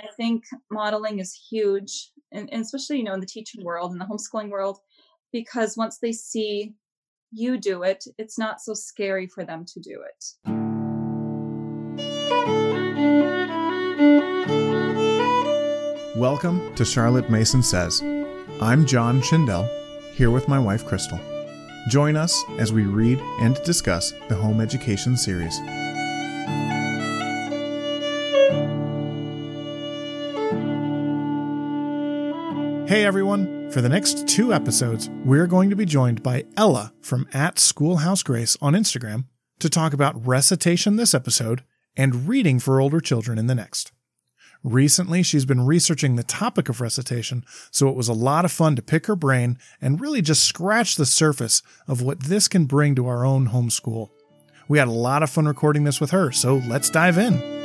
I think modeling is huge, and, and especially, you know, in the teaching world and the homeschooling world, because once they see you do it, it's not so scary for them to do it. Welcome to Charlotte Mason Says. I'm John Schindel, here with my wife Crystal. Join us as we read and discuss the Home Education series. Hey everyone! For the next two episodes, we're going to be joined by Ella from at Schoolhouse Grace on Instagram to talk about recitation this episode and reading for older children in the next. Recently, she's been researching the topic of recitation, so it was a lot of fun to pick her brain and really just scratch the surface of what this can bring to our own homeschool. We had a lot of fun recording this with her, so let's dive in.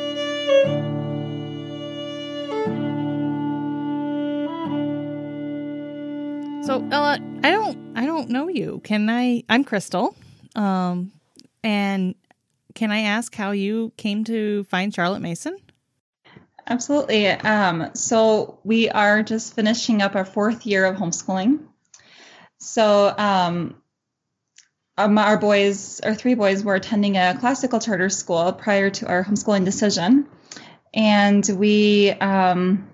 So Ella, I don't I don't know you. Can I I'm Crystal. Um and can I ask how you came to find Charlotte Mason? Absolutely. Um, so we are just finishing up our fourth year of homeschooling. So um, um, our boys, our three boys, were attending a classical charter school prior to our homeschooling decision, and we, um,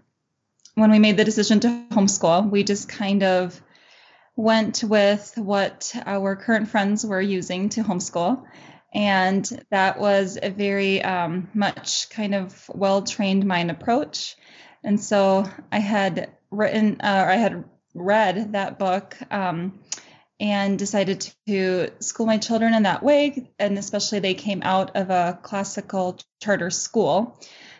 when we made the decision to homeschool, we just kind of went with what our current friends were using to homeschool and that was a very um, much kind of well trained mind approach. And so I had written, uh, I had read that book um, and decided to school my children in that way. And especially they came out of a classical charter school.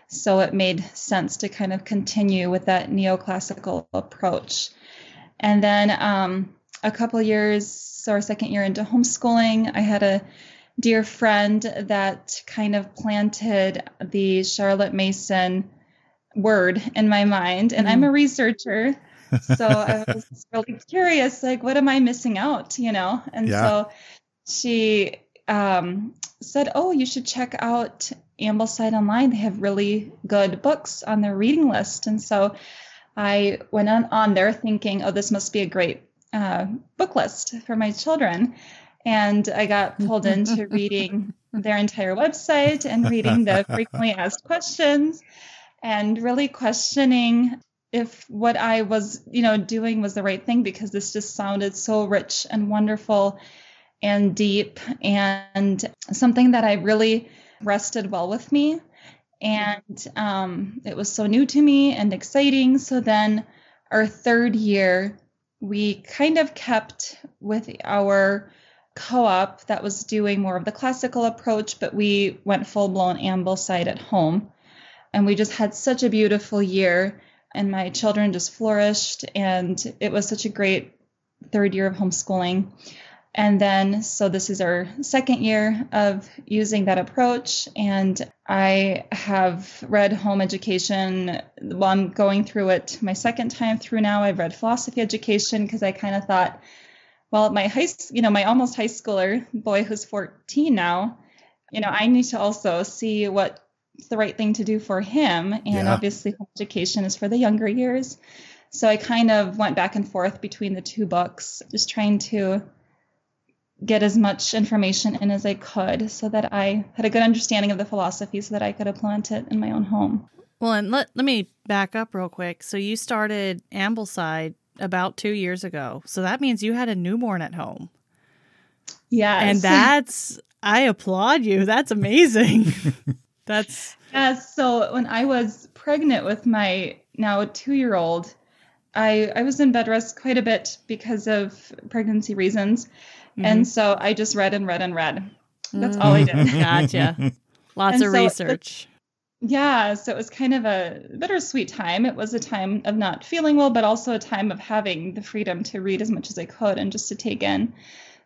So it made sense to kind of continue with that neoclassical approach. And then um, a couple years, so our second year into homeschooling, I had a dear friend that kind of planted the Charlotte Mason word in my mind. And mm. I'm a mm. researcher. So I was really curious, like, what am I missing out? You know? And yeah. so she um, said, Oh, you should check out Ambleside Online. They have really good books on their reading list. And so I went on, on there thinking, Oh, this must be a great uh, book list for my children. And I got pulled into reading their entire website and reading the frequently asked questions and really questioning if what I was, you know, doing was the right thing because this just sounded so rich and wonderful and deep and something that I really rested well with me. And um, it was so new to me and exciting. So then, our third year, we kind of kept with our co-op that was doing more of the classical approach, but we went full-blown Ambleside at home. And we just had such a beautiful year and my children just flourished and it was such a great third year of homeschooling. And then, so this is our second year of using that approach. And I have read home education while I'm going through it my second time through now. I've read philosophy education because I kind of thought well, my high, you know, my almost high schooler boy who's 14 now, you know, I need to also see what's the right thing to do for him. And yeah. obviously, education is for the younger years. So I kind of went back and forth between the two books, just trying to get as much information in as I could so that I had a good understanding of the philosophy so that I could implement it in my own home. Well, and let, let me back up real quick. So you started Ambleside about two years ago. So that means you had a newborn at home. Yeah. And that's, I applaud you. That's amazing. that's. Yes. So when I was pregnant with my now two year old, I, I was in bed rest quite a bit because of pregnancy reasons. Mm-hmm. And so I just read and read and read. That's all I did. Gotcha. Lots and of so research yeah, so it was kind of a bittersweet time. It was a time of not feeling well, but also a time of having the freedom to read as much as I could and just to take in.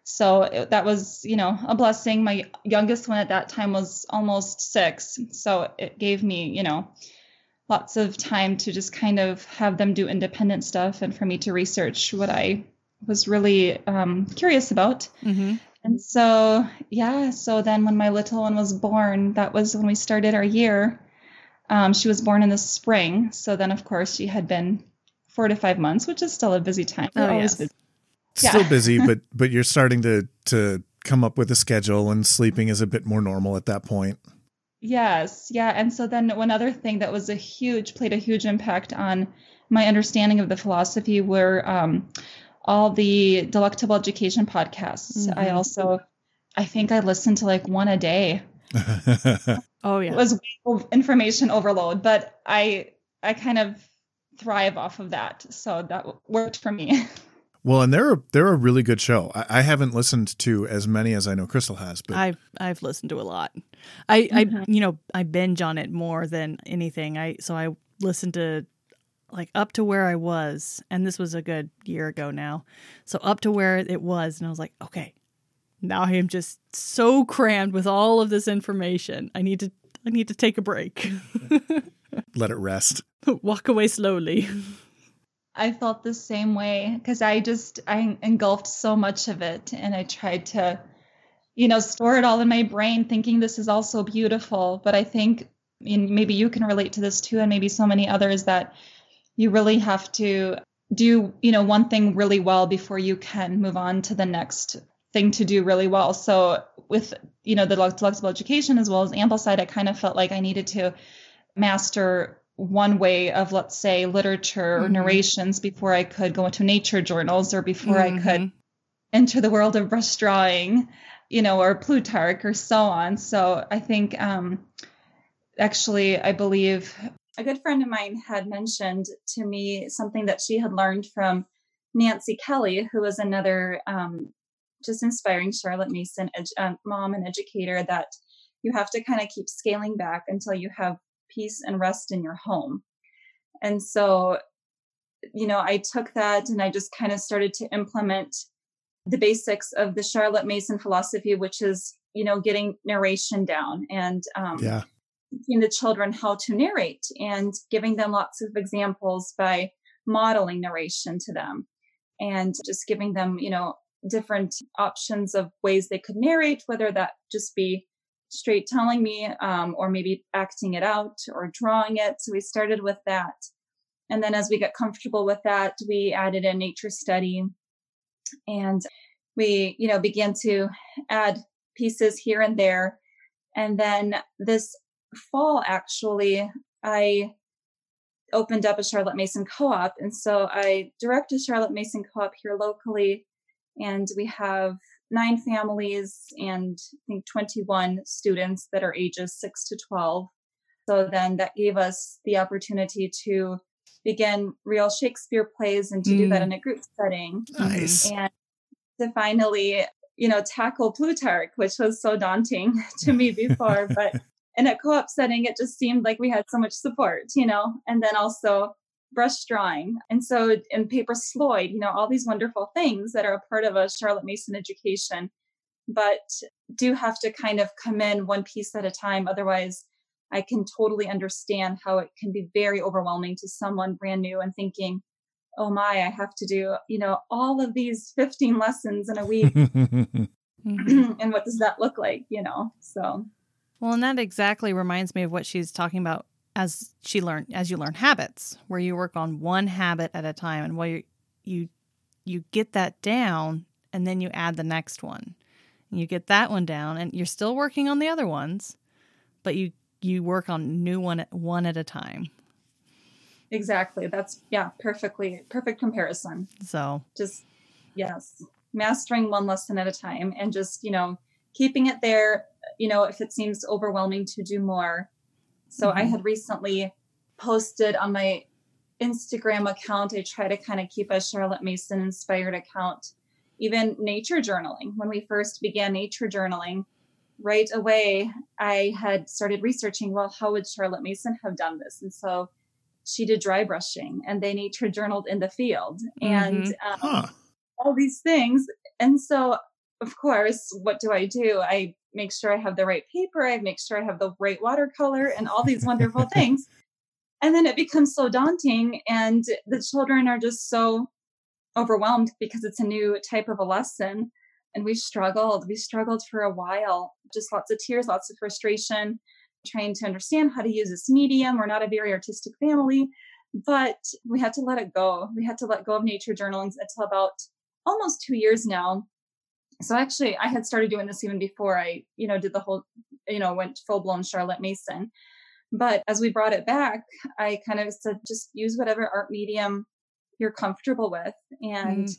So it, that was, you know, a blessing. My youngest one at that time was almost six. So it gave me, you know, lots of time to just kind of have them do independent stuff and for me to research what I was really um, curious about. Mm-hmm. And so, yeah, so then when my little one was born, that was when we started our year Um, she was born in the spring, so then of course she had been four to five months, which is still a busy time. Oh, yes. busy. Still Yeah. busy, but but you're starting to to come up with a schedule and sleeping is a bit more normal at that point. Yes, yeah. And so then one other thing that was a huge, played a huge impact on my understanding of the philosophy were um, all the delectable education podcasts. I Mhm. also, I think I listened to like one a day. Oh yeah, It yeah. was information overload, but I, I kind of thrive off of that. So that worked for me. well, and they're they're a really good show. I, I haven't listened to as many as I know Crystal has, but I've I've listened to a lot. I I Mhm. you know I binge on it more than anything. I so I listened to like up to where I was, and this was a good year ago now. So up to where it was, and I was like, okay, now I am just so crammed with all of this information. I need to I need to take a break, let it rest. walk away slowly. I felt the same way because I just I engulfed so much of it and I tried to you know store it all in my brain thinking this is all so beautiful but I think and maybe you can relate to this too and maybe so many others that you really have to do you know one thing really well before you can move on to the next thing to do really well so with you know the delectable education as well as ambleside I kind of felt like I needed to master one way of let's say literature or Mhm. narrations before I could go into nature journals or before I could Mhm. enter the world of brush drawing, you know, or Plutarch or so on. So I think um, actually, I believe a good friend of mine had mentioned to me something that she had learned from Nancy Kelly, who was another um, just inspiring Charlotte Mason um, mom and educator, that you have to kind of keep scaling back until you have peace and rest in your home. And so, you know, I took that and I just kind of started to implement the basics of the Charlotte Mason philosophy, which is, you know, getting narration down and um, Yeah. Teaching the children how to narrate and giving them lots of examples by modeling narration to them and just giving them, you know, different options of ways they could narrate, whether that just be straight telling me um, or maybe acting it out or drawing it. So we started with that. And then as we got comfortable with that, we added a nature study and we, you know, began to add pieces here and there. And then this fall, actually, I opened up a Charlotte Mason co-op. And so I direct a Charlotte Mason co-op here locally. And we have nine families and I think 21 students that are ages six to 12. So then that gave us the opportunity to begin real Shakespeare plays and to do that Mm. in a group setting Nice. and to finally, you know, tackle Plutarch, which was so daunting to me before. but in a co op setting, it just seemed like we had so much support, you know, and then also brush drawing. And so in paper Sloyd, you know, all these wonderful things that are a part of a Charlotte Mason education, but do have to kind of come in one piece at a time. Otherwise, I can totally understand how it can be very overwhelming to someone brand new and thinking, oh my, I have to do, you know, all of these 15 lessons in a week. And what does that look like, you know? So, Well, and that exactly reminds me of what she's talking about as she learn as you learn habits, where you work on one habit at a time, and while you you you get that down, and then you add the next one, and you get that one down, and you're still working on the other ones, but you you work on new one one at a time. exactly. That's, yeah, perfectly, perfect comparison. So Just, yes, mastering one lesson at a time and just, you know, keeping it there, you know, if it seems overwhelming to do more. So I Mhm. had recently posted on my Instagram account, I try to kind of keep a Charlotte Mason inspired account, even nature journaling. When we first began nature journaling, right away, I had started researching, well, how would Charlotte Mason have done this? And so she did dry brushing and they nature journaled in the field and um, huh. all these things. And so, of course, what do I do? I make sure I have the right paper, I make sure I have the right watercolor, and all these wonderful things. And then it becomes so daunting, and the children are just so overwhelmed because it's a new type of a lesson. And we struggled. We struggled for a while, just lots of tears, lots of frustration. trying to understand how to use this medium. We're not a very artistic family, but we had to let it go. We had to let go of nature journaling until about almost two years now. So actually, I had started doing this even before I, you know, did the whole, you know, went full blown Charlotte Mason. But as we brought it back, I kind of said, just use whatever art medium you're comfortable with. And mm.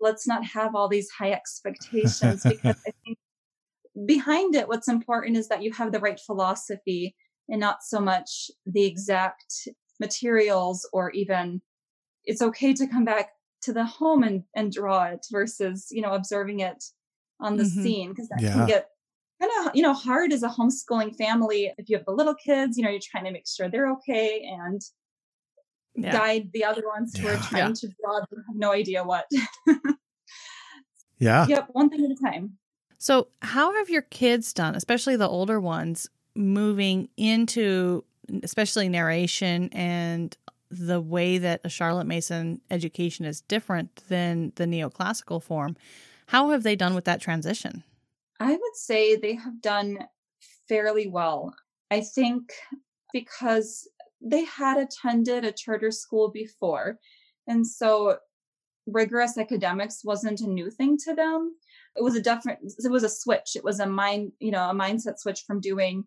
let's not have all these high expectations because I think behind it, what's important is that you have the right philosophy and not so much the exact materials or even it's okay to come back to the home and, and draw it versus, you know, observing it on the mm-hmm. scene because that yeah. can get kind of you know hard as a homeschooling family if you have the little kids you know you're trying to make sure they're okay and yeah. guide the other ones who yeah. are trying yeah. to draw have no idea what yeah yep one thing at a time so how have your kids done especially the older ones moving into especially narration and the way that a charlotte mason education is different than the neoclassical form how have they done with that transition I would say they have done fairly well. I think because they had attended a charter school before. And so rigorous academics wasn't a new thing to them. It was a different, it was a switch. It was a mind, you know, a mindset switch from doing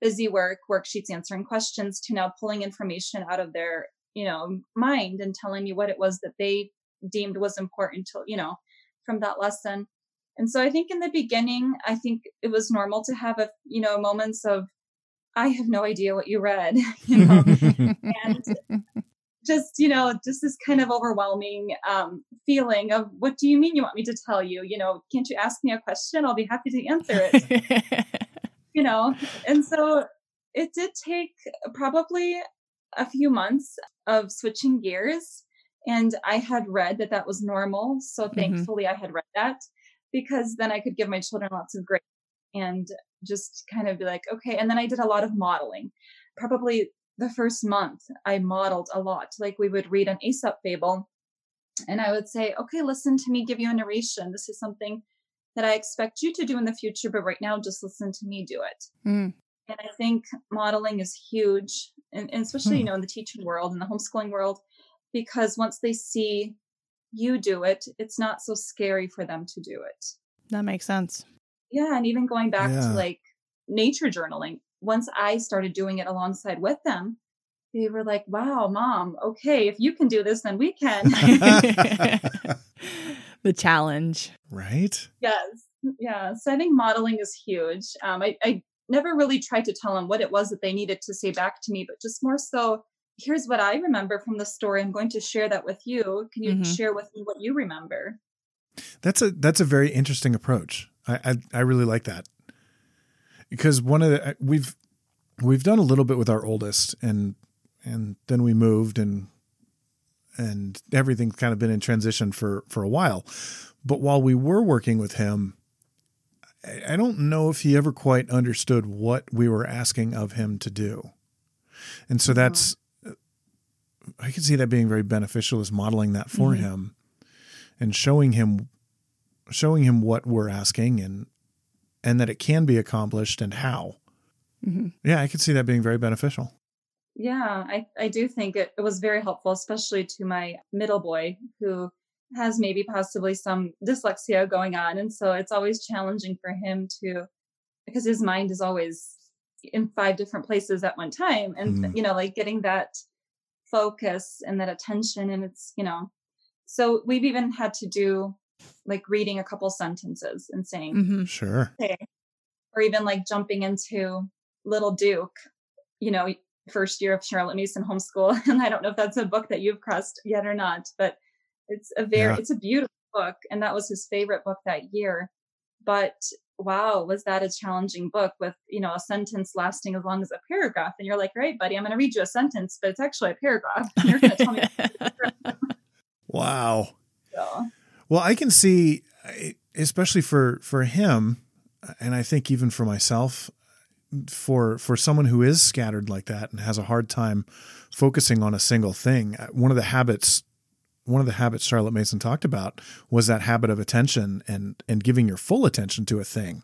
busy work, worksheets, answering questions to now pulling information out of their, you know, mind and telling me what it was that they deemed was important to, you know, from that lesson. And so I think in the beginning, I think it was normal to have a, you know, moments of, I have no idea what you read, you know, and just, you know, just this kind of overwhelming um, feeling of, what do you mean you want me to tell you? You know, can't you ask me a question? I'll be happy to answer it. you know, and so it did take probably a few months of switching gears. And I had read that that was normal. So mm-hmm. thankfully mm-hmm. I had read that because then I could give my children lots of grace and just kind of be like, okay. And then I did a lot of modeling. Probably the first month, I modeled a lot. Like we would read an Aesop fable, and I would say, okay, listen to me give you a narration. This is something that I expect you to do in the future, but right now, just listen to me do it. Mm. And I think modeling is huge, and, and especially, mm. you know, in the teaching world and the homeschooling world, because once they see you do it, it's not so scary for them to do it. That makes sense. Yeah. And even going back yeah. to like nature journaling, once I started doing it alongside with them, they were like, wow, mom, okay, if you can do this, then we can. the challenge. Right? Yes. Yeah. So I think modeling is huge. Um, I, I never really tried to tell them what it was that they needed to say back to me, but just more so here's what I remember from the story. I'm going to share that with you. Can you mm-hmm. share with me what you remember? That's a that's a very interesting approach. I, I, I really like that because one of the we've we've done a little bit with our oldest and and then we moved and and everything's kind of been in transition for for a while. But while we were working with him, I don't know if he ever quite understood what we were asking of him to do. And so that's I can see that being very beneficial is modeling that for mm-hmm. him and showing him showing him what we're asking and and that it can be accomplished and how. Mm-hmm. Yeah, I could see that being very beneficial. Yeah, I, I do think it, it was very helpful, especially to my middle boy who has maybe possibly some dyslexia going on. And so it's always challenging for him to, because his mind is always in five different places at one time. And, mm. you know, like getting that focus and that attention and it's you know so we've even had to do like reading a couple sentences and saying mm-hmm. sure okay. or even like jumping into little duke you know first year of charlotte mason homeschool and i don't know if that's a book that you've crossed yet or not but it's a very yeah. it's a beautiful book and that was his favorite book that year but wow, was that a challenging book with, you know, a sentence lasting as long as a paragraph? And you're like, right, buddy, I'm going to read you a sentence, but it's actually a paragraph. And you're going to tell me. wow. So. Well, I can see, eh, especially for, for him, and I think even for myself, for for someone who is scattered like that and has a hard time focusing on a single thing, eh, one of the habits one of the habits Charlotte Mason talked about was that habit of attention and and giving your full attention to a thing.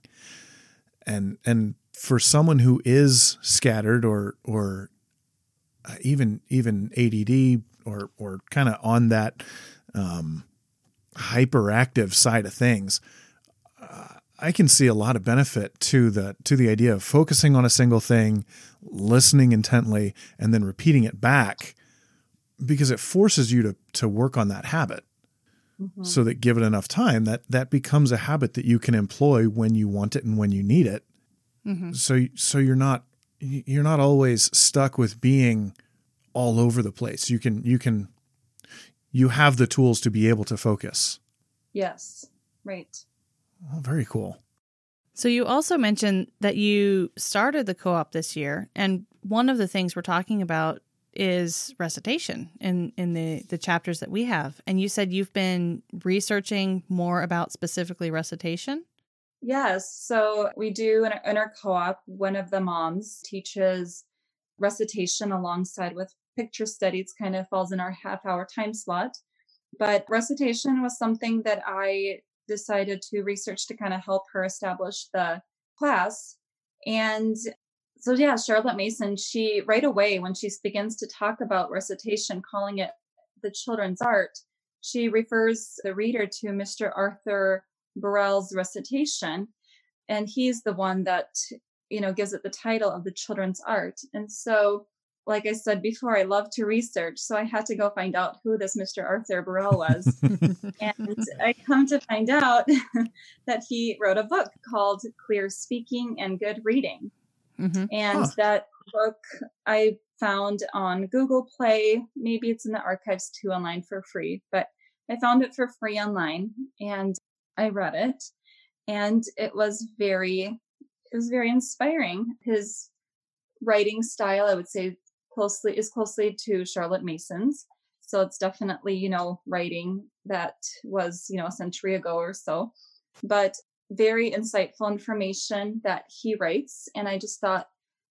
And and for someone who is scattered or or uh, even even ADD or or kind of on that um, hyperactive side of things, uh, I can see a lot of benefit to the to the idea of focusing on a single thing, listening intently, and then repeating it back, because it forces you to to work on that habit. Mm-hmm. So that give it enough time, that that becomes a habit that you can employ when you want it and when you need it. Mm-hmm. So so you're not you're not always stuck with being all over the place. You can you can you have the tools to be able to focus. Yes. Right. Oh, very cool. So you also mentioned that you started the co-op this year and one of the things we're talking about is recitation in in the the chapters that we have. And you said you've been researching more about specifically recitation? Yes. So we do in our, in our co-op, one of the moms teaches recitation alongside with picture studies kind of falls in our half hour time slot. But recitation was something that I decided to research to kind of help her establish the class. And so, yeah, Charlotte Mason, she right away, when she begins to talk about recitation, calling it the children's art, she refers the reader to Mr. Arthur Burrell's recitation. And he's the one that, you know, gives it the title of the children's art. And so like I said before, I love to research. So I had to go find out who this Mr. Arthur Burrell was. and I come to find out that he wrote a book called Clear Speaking and Good Reading. Mm-hmm. And huh. that book I found on Google Play. Maybe it's in the archives too online for free, but I found it for free online and I read it. And it was very, it was very inspiring. His writing style, I would say, closely is closely to Charlotte Mason's. So it's definitely, you know, writing that was, you know, a century ago or so. But very insightful information that he writes. And I just thought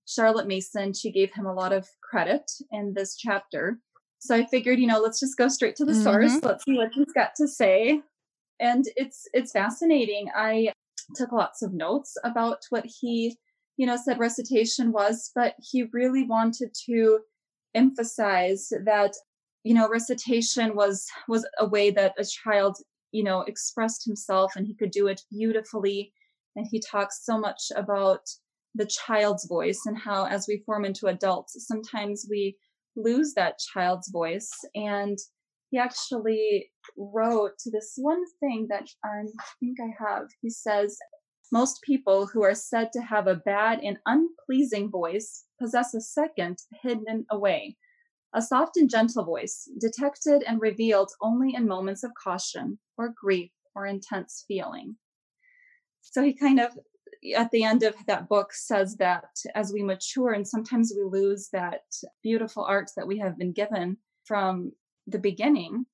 Charlotte Mason, she gave him a lot of credit in this chapter. So I figured, you know, let's just go straight to the mm-hmm. source. Let's see what he's got to say. And it's it's fascinating. I took lots of notes about what he you know, said recitation was, but he really wanted to emphasize that, you know, recitation was was a way that a child, you know, expressed himself and he could do it beautifully. And he talks so much about the child's voice and how as we form into adults, sometimes we lose that child's voice. And he actually wrote this one thing that I think I have. He says, most people who are said to have a bad and unpleasing voice possess a second hidden away, a soft and gentle voice, detected and revealed only in moments of caution or grief or intense feeling. So he kind of, at the end of that book, says that as we mature and sometimes we lose that beautiful art that we have been given from the beginning,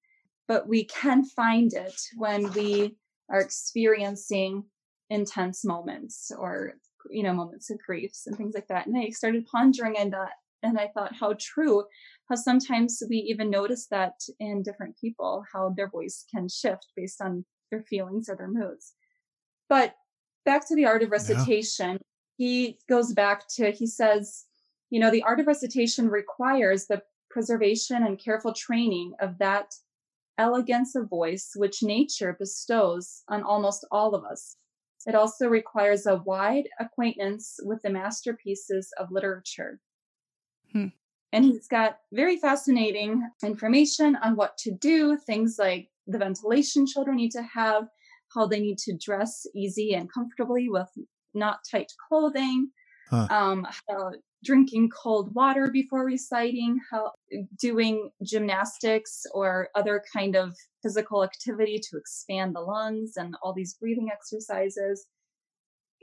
but we can find it when we are experiencing intense moments or you know moments of griefs and things like that and i started pondering on that and i thought how true how sometimes we even notice that in different people how their voice can shift based on their feelings or their moods but back to the art of recitation yeah. he goes back to he says you know the art of recitation requires the preservation and careful training of that elegance of voice which nature bestows on almost all of us it also requires a wide acquaintance with the masterpieces of literature. Hmm. And he's got very fascinating information on what to do, things like the ventilation children need to have, how they need to dress easy and comfortably with not tight clothing, huh. um, how drinking cold water before reciting, how doing gymnastics or other kind of physical activity to expand the lungs and all these breathing exercises.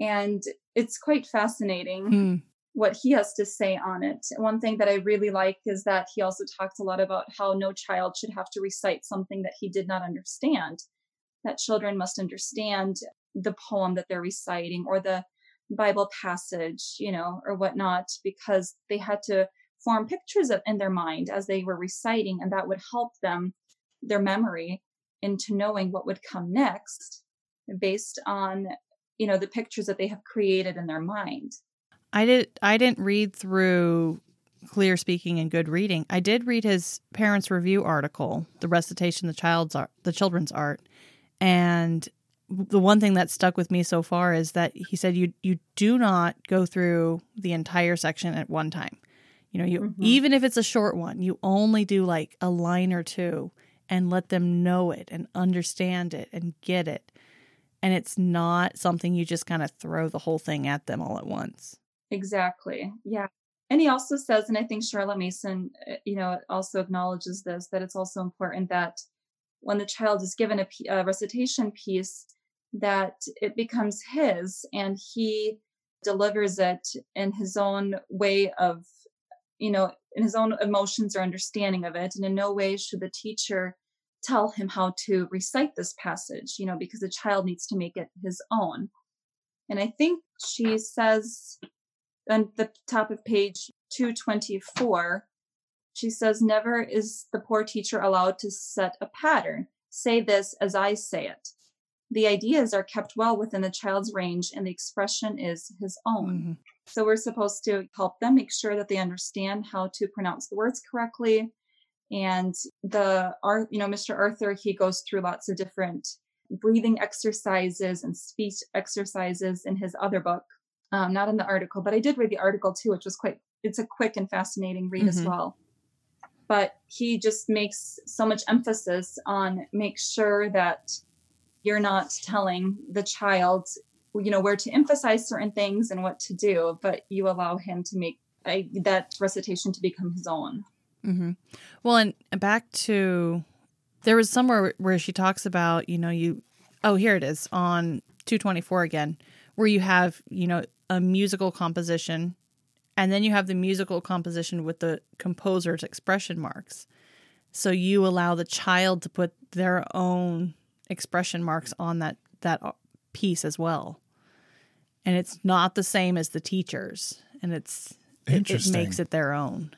And it's quite fascinating hmm. What he has to say on it. One thing that I really like is that he also talks a lot about how no child should have to recite something that he did not understand. That children must understand the poem that they're reciting or the Bible passage, you know, or whatnot, because they had to form pictures of, in their mind as they were reciting, and that would help them, their memory, into knowing what would come next based on, you know, the pictures that they have created in their mind. I did I didn't read through clear speaking and good reading. I did read his parents review article, the recitation the child's art, the children's art. And the one thing that stuck with me so far is that he said you you do not go through the entire section at one time. You know, you mm-hmm. even if it's a short one, you only do like a line or two and let them know it and understand it and get it. And it's not something you just kind of throw the whole thing at them all at once. Exactly. Yeah. And he also says, and I think Charlotte Mason, uh, you know, also acknowledges this, that it's also important that when the child is given a, a recitation piece, that it becomes his and he delivers it in his own way of, you know, in his own emotions or understanding of it. And in no way should the teacher tell him how to recite this passage, you know, because the child needs to make it his own. And I think she says on the top of page 224, she says, Never is the poor teacher allowed to set a pattern. Say this as I say it. The ideas are kept well within the child's range and the expression is his own. Mm-hmm. So we're supposed to help them make sure that they understand how to pronounce the words correctly. And the art, you know, Mr. Arthur, he goes through lots of different breathing exercises and speech exercises in his other book um, not in the article, but I did read the article too, which was quite, it's a quick and fascinating read mm-hmm. as well. But he just makes so much emphasis on make sure that you're not telling the child, you know, where to emphasize certain things and what to do, but you allow him to make that recitation to become his own. Mm-hmm. Well, and back to there was somewhere where she talks about, you know, you, oh, here it is on 224 again, where you have, you know, a musical composition and then you have the musical composition with the composer's expression marks. So you allow the child to put their own expression marks on that that uh, piece as well. And it's not the same as the teachers and it's it, it makes it their own.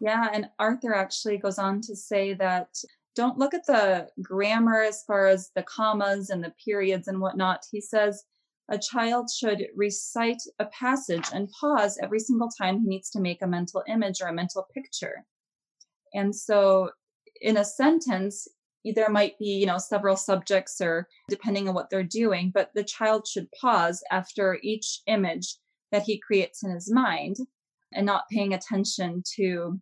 Yeah, and Arthur actually goes on to say that don't look at the grammar as far as the commas and the periods and whatnot. He says a child should recite a passage and pause every single time he needs to make a mental image or a mental picture. And so in a sentence, there might be, you know, several subjects or depending on what they're doing, but the child should pause after each image that he creates in his mind and not paying attention to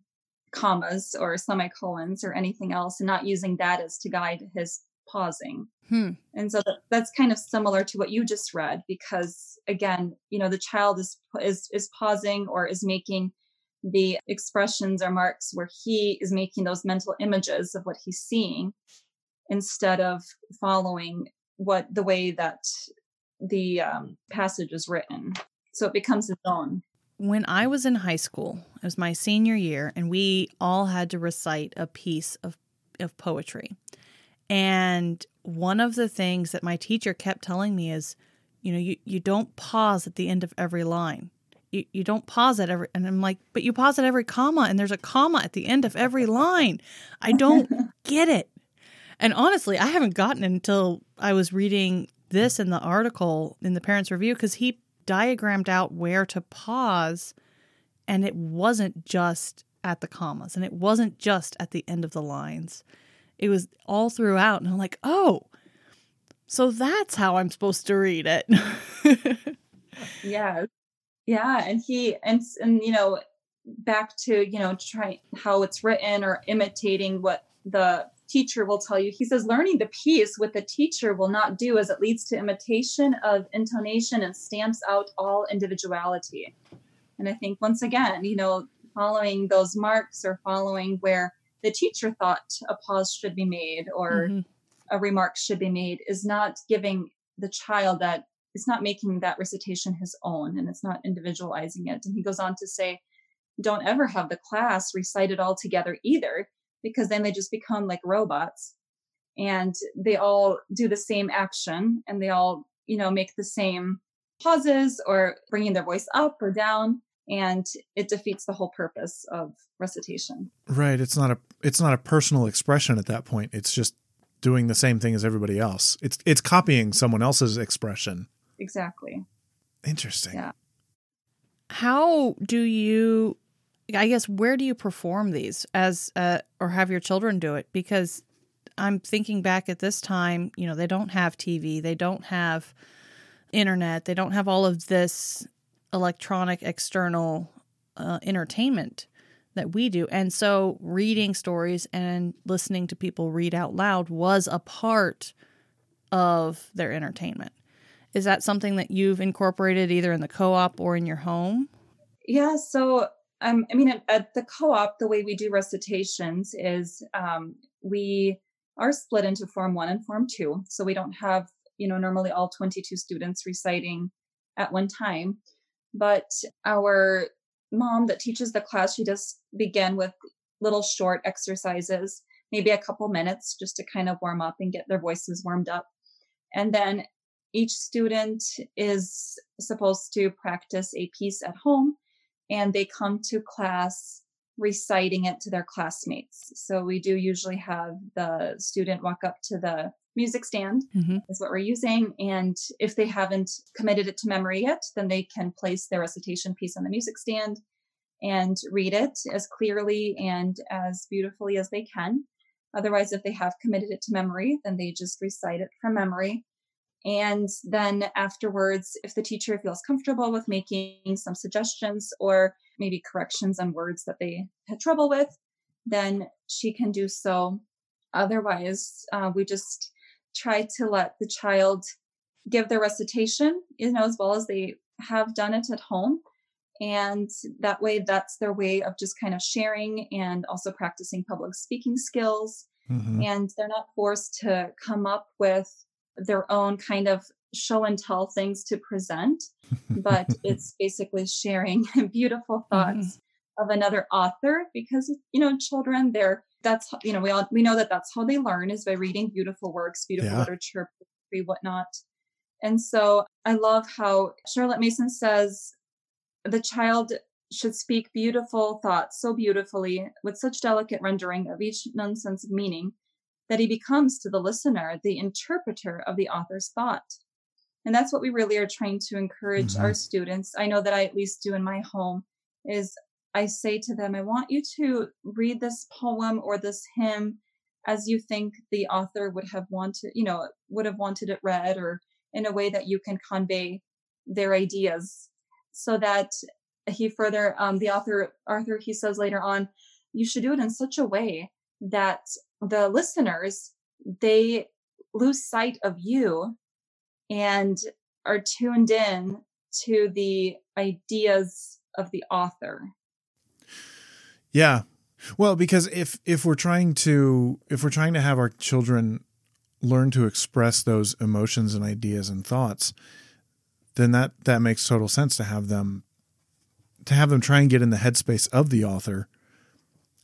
commas or semicolons or anything else and not using that as to guide his pausing. Hmm. And so that, that's kind of similar to what you just read, because again, you know, the child is is is pausing or is making the expressions or marks where he is making those mental images of what he's seeing instead of following what the way that the um, passage is written. So it becomes his own. When I was in high school, it was my senior year, and we all had to recite a piece of, of poetry. And one of the things that my teacher kept telling me is, you know, you, you don't pause at the end of every line. You, you don't pause at every, and I'm like, but you pause at every comma, and there's a comma at the end of every line. I don't get it. And honestly, I haven't gotten it until I was reading this in the article in the parents' review because he diagrammed out where to pause, and it wasn't just at the commas, and it wasn't just at the end of the lines it was all throughout. And I'm like, oh, so that's how I'm supposed to read it. yeah. Yeah. And he, and, and, you know, back to, you know, try how it's written or imitating what the teacher will tell you. He says, learning the piece with the teacher will not do as it leads to imitation of intonation and stamps out all individuality. And I think once again, you know, following those marks or following where the teacher thought a pause should be made or mm-hmm. a remark should be made is not giving the child that it's not making that recitation his own and it's not individualizing it and he goes on to say don't ever have the class recite it all together either because then they just become like robots and they all do the same action and they all you know make the same pauses or bringing their voice up or down and it defeats the whole purpose of recitation. Right it's not a it's not a personal expression at that point it's just doing the same thing as everybody else. It's it's copying someone else's expression. Exactly. Interesting. Yeah. How do you I guess where do you perform these as uh, or have your children do it? Because I'm thinking back at this time, you know, they don't have TV, they don't have internet, they don't have all of this electronic external uh, entertainment that we do. And so reading stories and listening to people read out loud was a part of their entertainment. Is that something that you've incorporated either in the co op or in your home? Yeah, so um, I mean, at, at the co op, the way we do recitations is um, we are split into Form 1 and Form 2. So we don't have, you know, normally all 22 students reciting at one time. But our mom that teaches the class, she does begin with little short exercises, maybe a couple minutes just to kind of warm up and get their voices warmed up. And then each student is supposed to practice a piece at home and they come to class reciting it to their classmates. So we do usually have the student walk up to the music stand mm-hmm. is what we're using and if they haven't committed it to memory yet then they can place their recitation piece on the music stand and read it as clearly and as beautifully as they can otherwise if they have committed it to memory then they just recite it from memory and then afterwards, if the teacher feels comfortable with making some suggestions or maybe corrections on words that they had trouble with, then she can do so. Otherwise, uh, we just try to let the child give their recitation, you know, as well as they have done it at home. And that way, that's their way of just kind of sharing and also practicing public speaking skills. Mm-hmm. And they're not forced to come up with their own kind of show and tell things to present, but it's basically sharing beautiful mm-hmm. thoughts mm-hmm. of another author because you know children they're that's you know we all we know that that's how they learn is by reading beautiful works, beautiful yeah. literature, poetry, whatnot. And so I love how Charlotte Mason says the child should speak beautiful thoughts so beautifully with such delicate rendering of each nonsense of meaning that he becomes to the listener the interpreter of the author's thought. And that's what we really are trying to encourage mm-hmm. our students. I know that I at least do in my home is I say to them, I want you to read this poem or this hymn as you think the author would have wanted, you know, would have wanted it read or in a way that you can convey their ideas. So that he further um, the author arthur he says later on you should do it in such a way that the listeners they lose sight of you and are tuned in to the ideas of the author yeah well because if if we're trying to if we're trying to have our children learn to express those emotions and ideas and thoughts then that that makes total sense to have them to have them try and get in the headspace of the author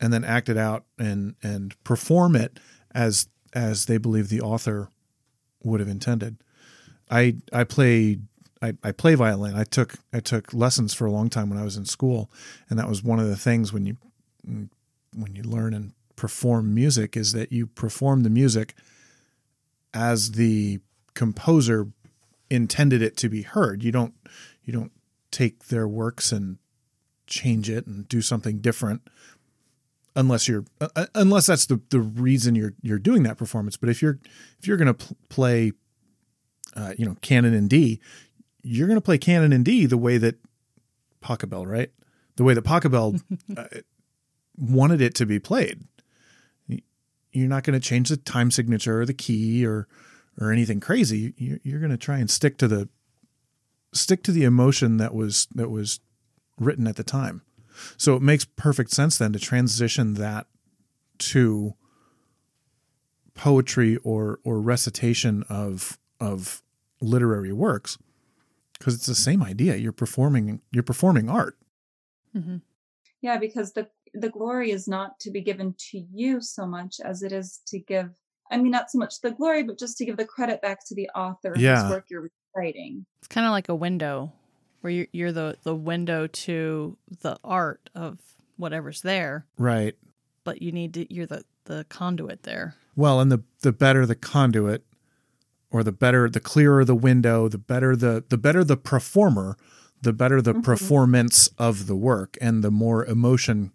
and then act it out and and perform it as as they believe the author would have intended. I I play I, I play violin. I took I took lessons for a long time when I was in school, and that was one of the things when you when you learn and perform music is that you perform the music as the composer intended it to be heard. You don't you don't take their works and change it and do something different unless you're uh, uh, unless that's the the reason you're you're doing that performance. But if you're if you're going to pl- play, uh, you know, canon in D, you're going to play canon in D the way that Pachelbel, right? The way that Pachelbel uh, wanted it to be played. You're not going to change the time signature or the key or or anything crazy. You're, going to try and stick to the stick to the emotion that was that was written at the time. So it makes perfect sense then to transition that to poetry or or recitation of of literary works because it's the same idea you're performing you're performing art mm-hmm. yeah because the the glory is not to be given to you so much as it is to give i mean not so much the glory but just to give the credit back to the author yeah. whose work you're writing it's kind of like a window where you're, you're the the window to the art of whatever's there. Right. But you need to you're the the conduit there. Well, and the the better the conduit or the better the clearer the window, the better the the better the performer, the better the Mhm. performance of the work and the more emotion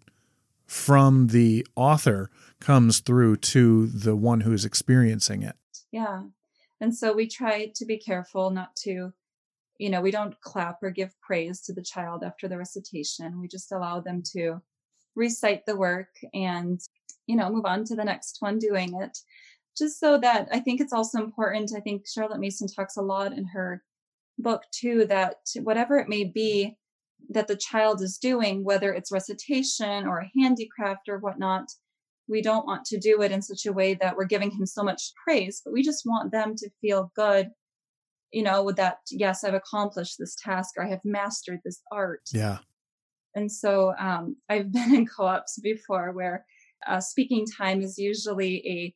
from the author comes through to the one who's experiencing it. Yeah. And so we try to be careful not to, you know, we don't clap or give praise to the child after the recitation. We just allow them to recite the work and, you know, move on to the next one doing it. Just so that I think it's also important. I think Charlotte Mason talks a lot in her book too that whatever it may be that the child is doing, whether it's recitation or a handicraft or whatnot, we don't want to do it in such a way that we're giving him so much praise, but we just want them to feel good, you know, with that, yes, I've accomplished this task or I have mastered this art. Yeah. And so um, I've been in co-ops before where uh, speaking time is usually a,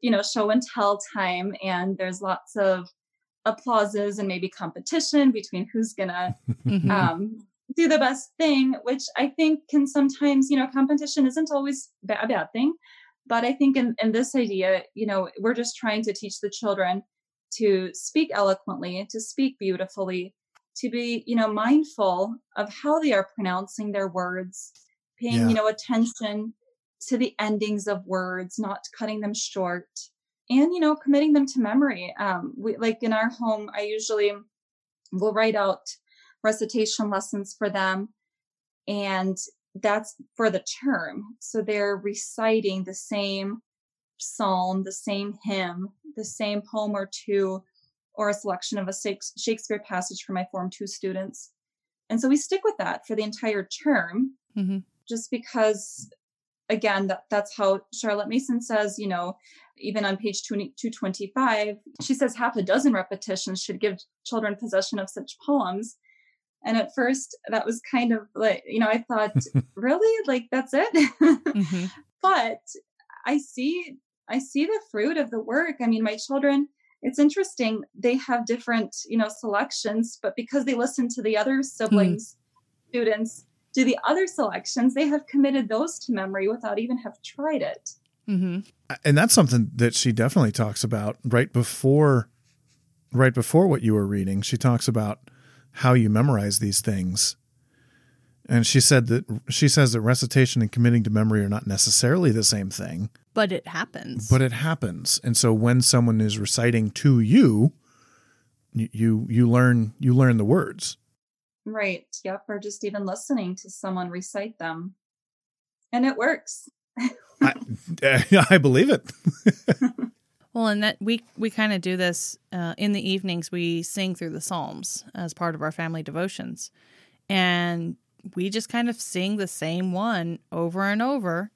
you know, show and tell time, and there's lots of applauses and maybe competition between who's gonna um, do the best thing, which I think can sometimes, you know, competition isn't always a bad thing. But I think in, in this idea, you know, we're just trying to teach the children to speak eloquently, to speak beautifully, to be, you know, mindful of how they are pronouncing their words, paying, Yeah. you know, attention to the endings of words, not cutting them short, and, you know, committing them to memory. Um, we, like in our home, I usually will write out recitation lessons for them. And that's for the term. So they're reciting the same psalm, the same hymn, the same poem or two, or a selection of a Shakespeare passage for my Form 2 students. And so we stick with that for the entire term, Mhm. just because, again, that, that's how Charlotte Mason says, you know, even on page 20 225, she says half a dozen repetitions should give children possession of such poems. And at first, that was kind of like, you know, I thought, really? Like, that's it? Mhm. but I see, I see the fruit of the work. I mean, my children, it's interesting. They have different, you know, selections, but because they listen to the other siblings, students do the other selections, they have committed those to memory without even have tried it. Mhm. and that's something that she definitely talks about right before right before what you were reading she talks about how you memorize these things and she said that she says that recitation and committing to memory are not necessarily the same thing But it happens. but it happens and so when someone is reciting to you you you, you learn you learn the words Right. Yep. Or just even listening to someone recite them. And it works. I, I believe it Well, and that we we kind of do this uh, in the evenings. We sing through the Psalms as part of our family devotions, and we just kind of sing the same one over and over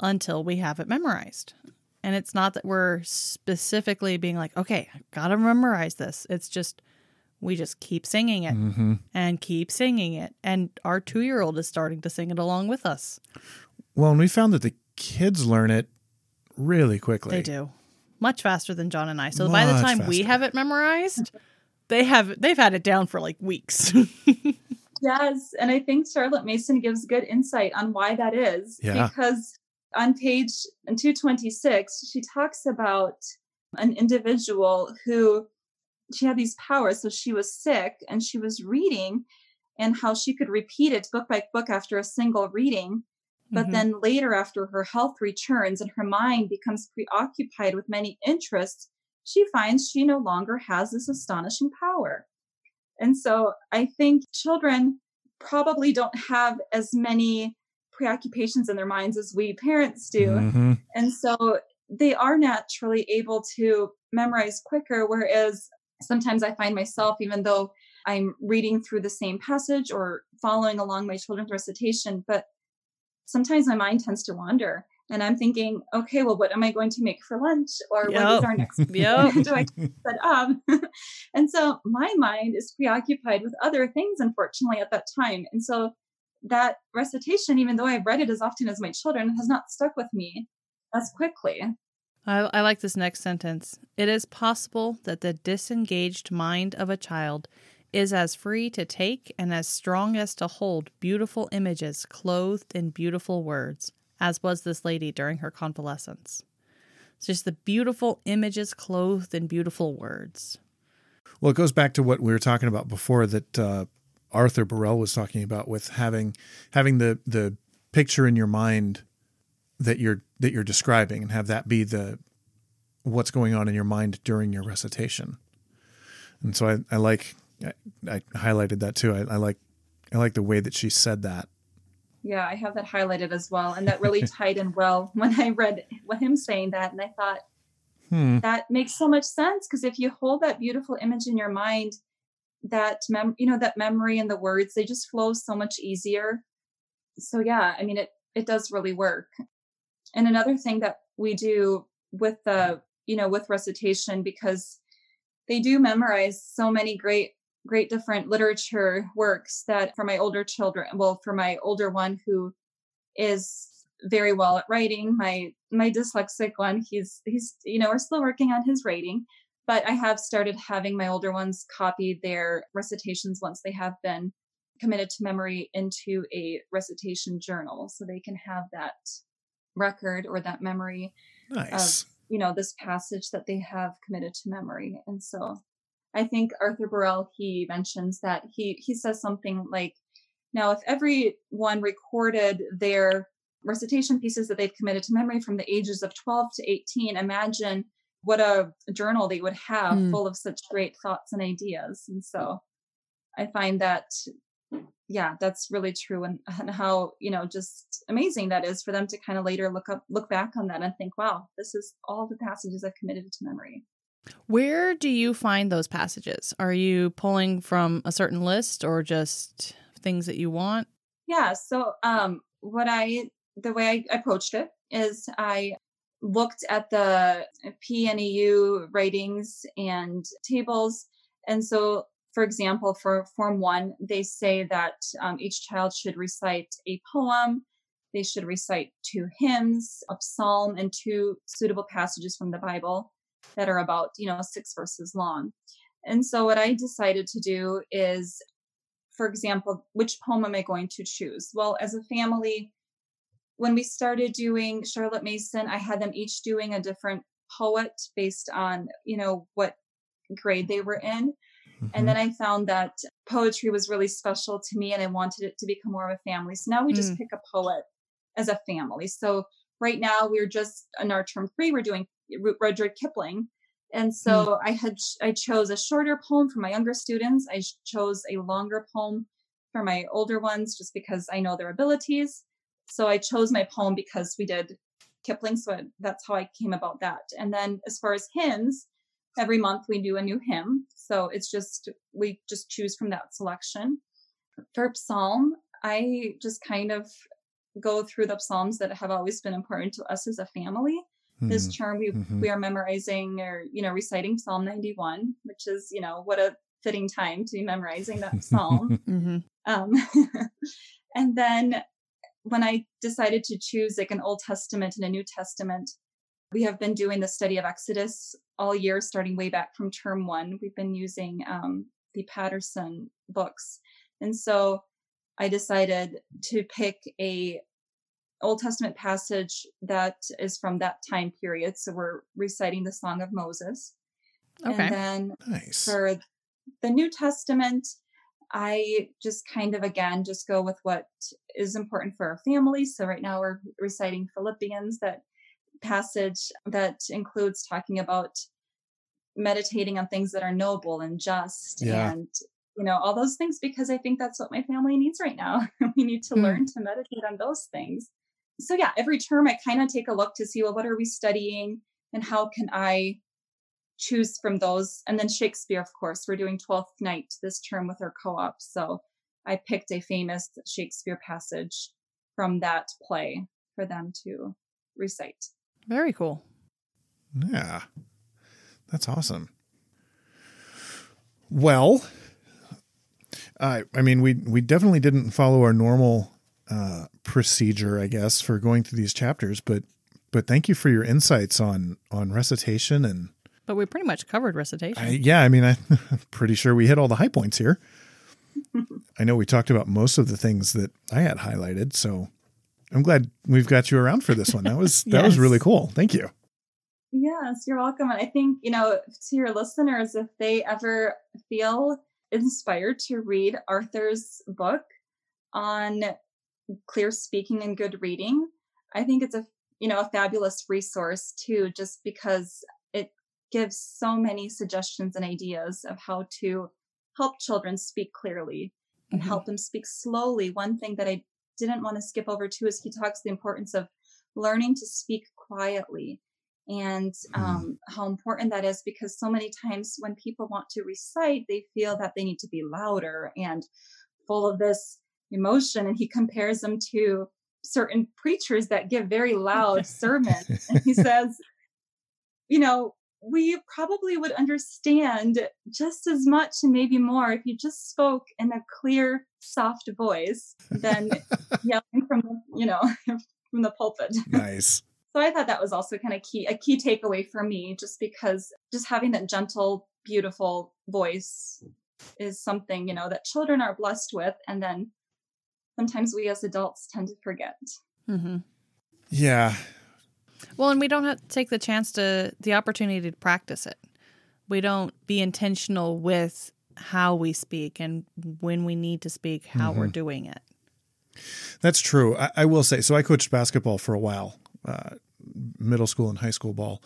until we have it memorized. And it's not that we're specifically being like, okay, I gotta memorize this. It's just we just keep singing it hmm and keep singing it, and our two year old is starting to sing it along with us. well and we found that the kids learn it really quickly They do much faster than John and I. So by the Much time we have it memorized, they have they've had it down for like weeks. Yes, and I think Charlotte Mason gives good insight on why that is. Yeah. Because on page 226, she talks about an individual who she had these powers. So she was sick and she was reading and how she could repeat it book by book after a single reading. But Mhm. then later, after her health returns and her mind becomes preoccupied with many interests, she finds she no longer has this astonishing power. And so I think children probably don't have as many preoccupations in their minds as we parents do. Mhm. And so they are naturally able to memorize quicker. Whereas sometimes I find myself, even though I'm reading through the same passage or following along my children's recitation, but sometimes my mind tends to wander. And I'm thinking, okay, well, what am I going to make for lunch? Or what is our next Yep. do I set up? and so my mind is preoccupied with other things, unfortunately, at that time. And so that recitation, even though I've read it as often as my children, has not stuck with me as quickly. I, I like this next sentence. It is possible that the disengaged mind of a child is as free to take and as strong as to hold beautiful images clothed in beautiful words, as was this lady during her convalescence. It's just the beautiful images clothed in beautiful words. Well, it goes back to what we were talking about before that uh, Arthur Burrell was talking about with having having the the picture in your mind that you're that you're describing and have that be the what's going on in your mind during your recitation. And so I, I like I, I highlighted that too. I, I like I like the way that she said that. Yeah, I have that highlighted as well, and that really tied in well when I read him saying that, and I thought hmm. that makes so much sense because if you hold that beautiful image in your mind, that mem you know that memory and the words they just flow so much easier. So yeah, I mean it it does really work. And another thing that we do with the you know with recitation because they do memorize so many great great different literature works that for my older children well for my older one who is very well at writing my my dyslexic one he's he's you know we're still working on his writing but i have started having my older ones copy their recitations once they have been committed to memory into a recitation journal so they can have that record or that memory nice. of you know this passage that they have committed to memory and so i think arthur burrell he mentions that he he says something like now if everyone recorded their recitation pieces that they've committed to memory from the ages of 12 to 18 imagine what a journal they would have mm. full of such great thoughts and ideas and so i find that yeah, that's really true. And, and how, you know, just amazing that is for them to kind of later look up, look back on that and think, wow, this is all the passages I've committed to memory. Where do you find those passages? Are you pulling from a certain list or just things that you want? Yeah. So, um, what I, the way I approached it is I looked at the PNEU ratings and tables. And so for example, for Form 1, they say that um, each child should recite a poem, they should recite two hymns, a psalm, and two suitable passages from the Bible that are about, you know, six verses long. And so what I decided to do is, for example, which poem am I going to choose? Well, as a family, when we started doing Charlotte Mason, I had them each doing a different poet based on, you know, what grade they were in. Mm-hmm. And then I found that poetry was really special to me and I wanted it to become more of a family. So now we just mm. pick a poet as a family. So right now we're just in our term three, we're doing Rudyard Kipling. And so mm. I had I chose a shorter poem for my younger students. I chose a longer poem for my older ones just because I know their abilities. So I chose my poem because we did Kipling. So that's how I came about that. And then as far as hymns, every month we do a new hymn. So it's just, we just choose from that selection. For Psalm, I just kind of go through the Psalms that have always been important to us as a family. Mm-hmm. This term we, mm-hmm. we are memorizing or, you know, reciting Psalm 91, which is, you know, what a fitting time to be memorizing that Psalm. mm-hmm. um, and then when I decided to choose like an Old Testament and a New Testament, we have been doing the study of Exodus all year, starting way back from term one. We've been using um, the Patterson books. And so I decided to pick a Old Testament passage that is from that time period. So we're reciting the Song of Moses. Okay. And then nice. for the New Testament, I just kind of again just go with what is important for our family. So right now we're reciting Philippians that passage that includes talking about meditating on things that are noble and just yeah. and you know all those things because i think that's what my family needs right now we need to mm. learn to meditate on those things so yeah every term i kind of take a look to see well what are we studying and how can i choose from those and then shakespeare of course we're doing 12th night this term with our co-op so i picked a famous shakespeare passage from that play for them to recite very cool. Yeah. That's awesome. Well, I I mean we we definitely didn't follow our normal uh, procedure, I guess, for going through these chapters, but but thank you for your insights on on recitation and but we pretty much covered recitation. I, yeah, I mean, I, I'm pretty sure we hit all the high points here. I know we talked about most of the things that I had highlighted, so I'm glad we've got you around for this one. That was that yes. was really cool. Thank you. Yes, you're welcome. And I think, you know, to your listeners, if they ever feel inspired to read Arthur's book on clear speaking and good reading. I think it's a you know a fabulous resource too, just because it gives so many suggestions and ideas of how to help children speak clearly and mm-hmm. help them speak slowly. One thing that I didn't want to skip over too is he talks the importance of learning to speak quietly and mm-hmm. um, how important that is because so many times when people want to recite, they feel that they need to be louder and full of this emotion. And he compares them to certain preachers that give very loud sermons. And he says, you know, we probably would understand just as much and maybe more if you just spoke in a clear, soft voice than yelling from, you know, from the pulpit. Nice. So I thought that was also kind of key, a key takeaway for me, just because just having that gentle, beautiful voice is something, you know, that children are blessed with. And then sometimes we as adults tend to forget. Mm-hmm. Yeah. Well, and we don't have to take the chance to, the opportunity to practice it. We don't be intentional with how we speak and when we need to speak, how mm-hmm. we're doing it. That's true. I, I, will say so. I coached basketball for a while, uh, middle school and high school ball,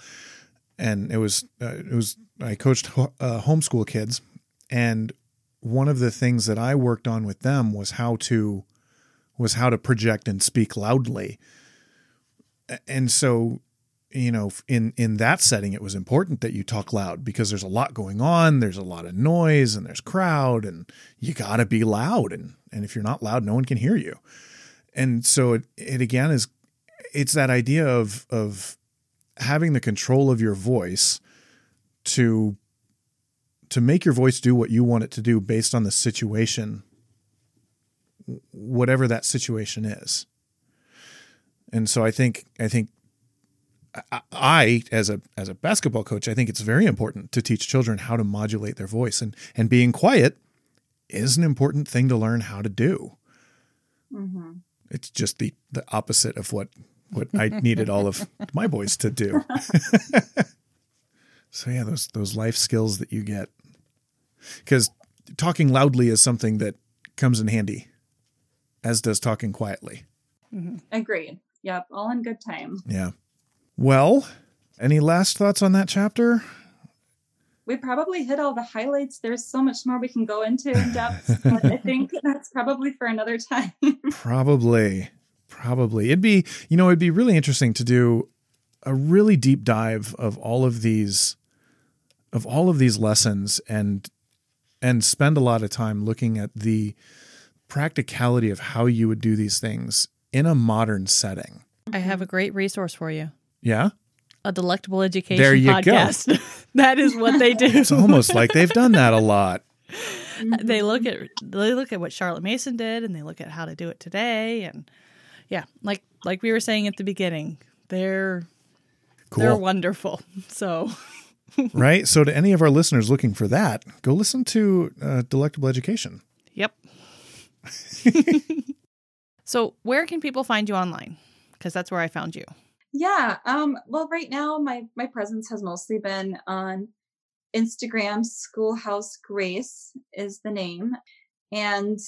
and it was uh, it was I coached uh, homeschool kids, and one of the things that I worked on with them was how to was how to project and speak loudly, and so you know in in that setting it was important that you talk loud because there's a lot going on there's a lot of noise and there's crowd and you got to be loud and and if you're not loud no one can hear you. And so it, it again is it's that idea of of having the control of your voice to to make your voice do what you want it to do based on the situation whatever that situation is and so i think i think I, as a as a basketball coach, I think it's very important to teach children how to modulate their voice, and and being quiet is an important thing to learn how to do. Mm-hmm. It's just the the opposite of what what I needed all of my boys to do. so yeah, those those life skills that you get because talking loudly is something that comes in handy, as does talking quietly. Mm-hmm. Agreed. Yep, all in good time. Yeah. Well, any last thoughts on that chapter? We probably hit all the highlights. There's so much more we can go into in depth, but I think that's probably for another time. probably. Probably. It'd be, you know, it'd be really interesting to do a really deep dive of all of these of all of these lessons and and spend a lot of time looking at the practicality of how you would do these things in a modern setting. I have a great resource for you. Yeah. A delectable education there you podcast. Go. that is what they do. It's almost like they've done that a lot. they look at they look at what Charlotte Mason did and they look at how to do it today and yeah, like like we were saying at the beginning, they're cool. they're wonderful. So right. So to any of our listeners looking for that, go listen to uh, Delectable Education. Yep. so where can people find you online? Because that's where I found you. Yeah. Um, well, right now my my presence has mostly been on Instagram. Schoolhouse Grace is the name, and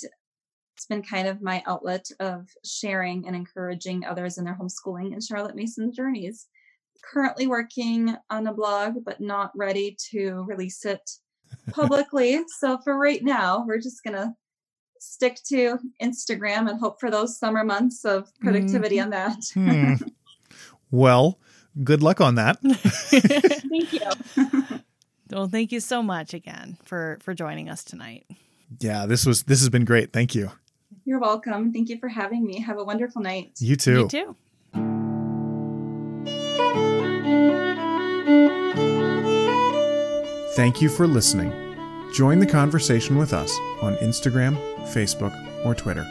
it's been kind of my outlet of sharing and encouraging others in their homeschooling and Charlotte Mason journeys. Currently working on a blog, but not ready to release it publicly. so for right now, we're just gonna stick to Instagram and hope for those summer months of productivity mm. on that. hmm. Well, good luck on that. thank you. well, thank you so much again for for joining us tonight. Yeah, this was this has been great. Thank you. You're welcome. Thank you for having me. Have a wonderful night. You too. You too. Thank you for listening. Join the conversation with us on Instagram, Facebook, or Twitter.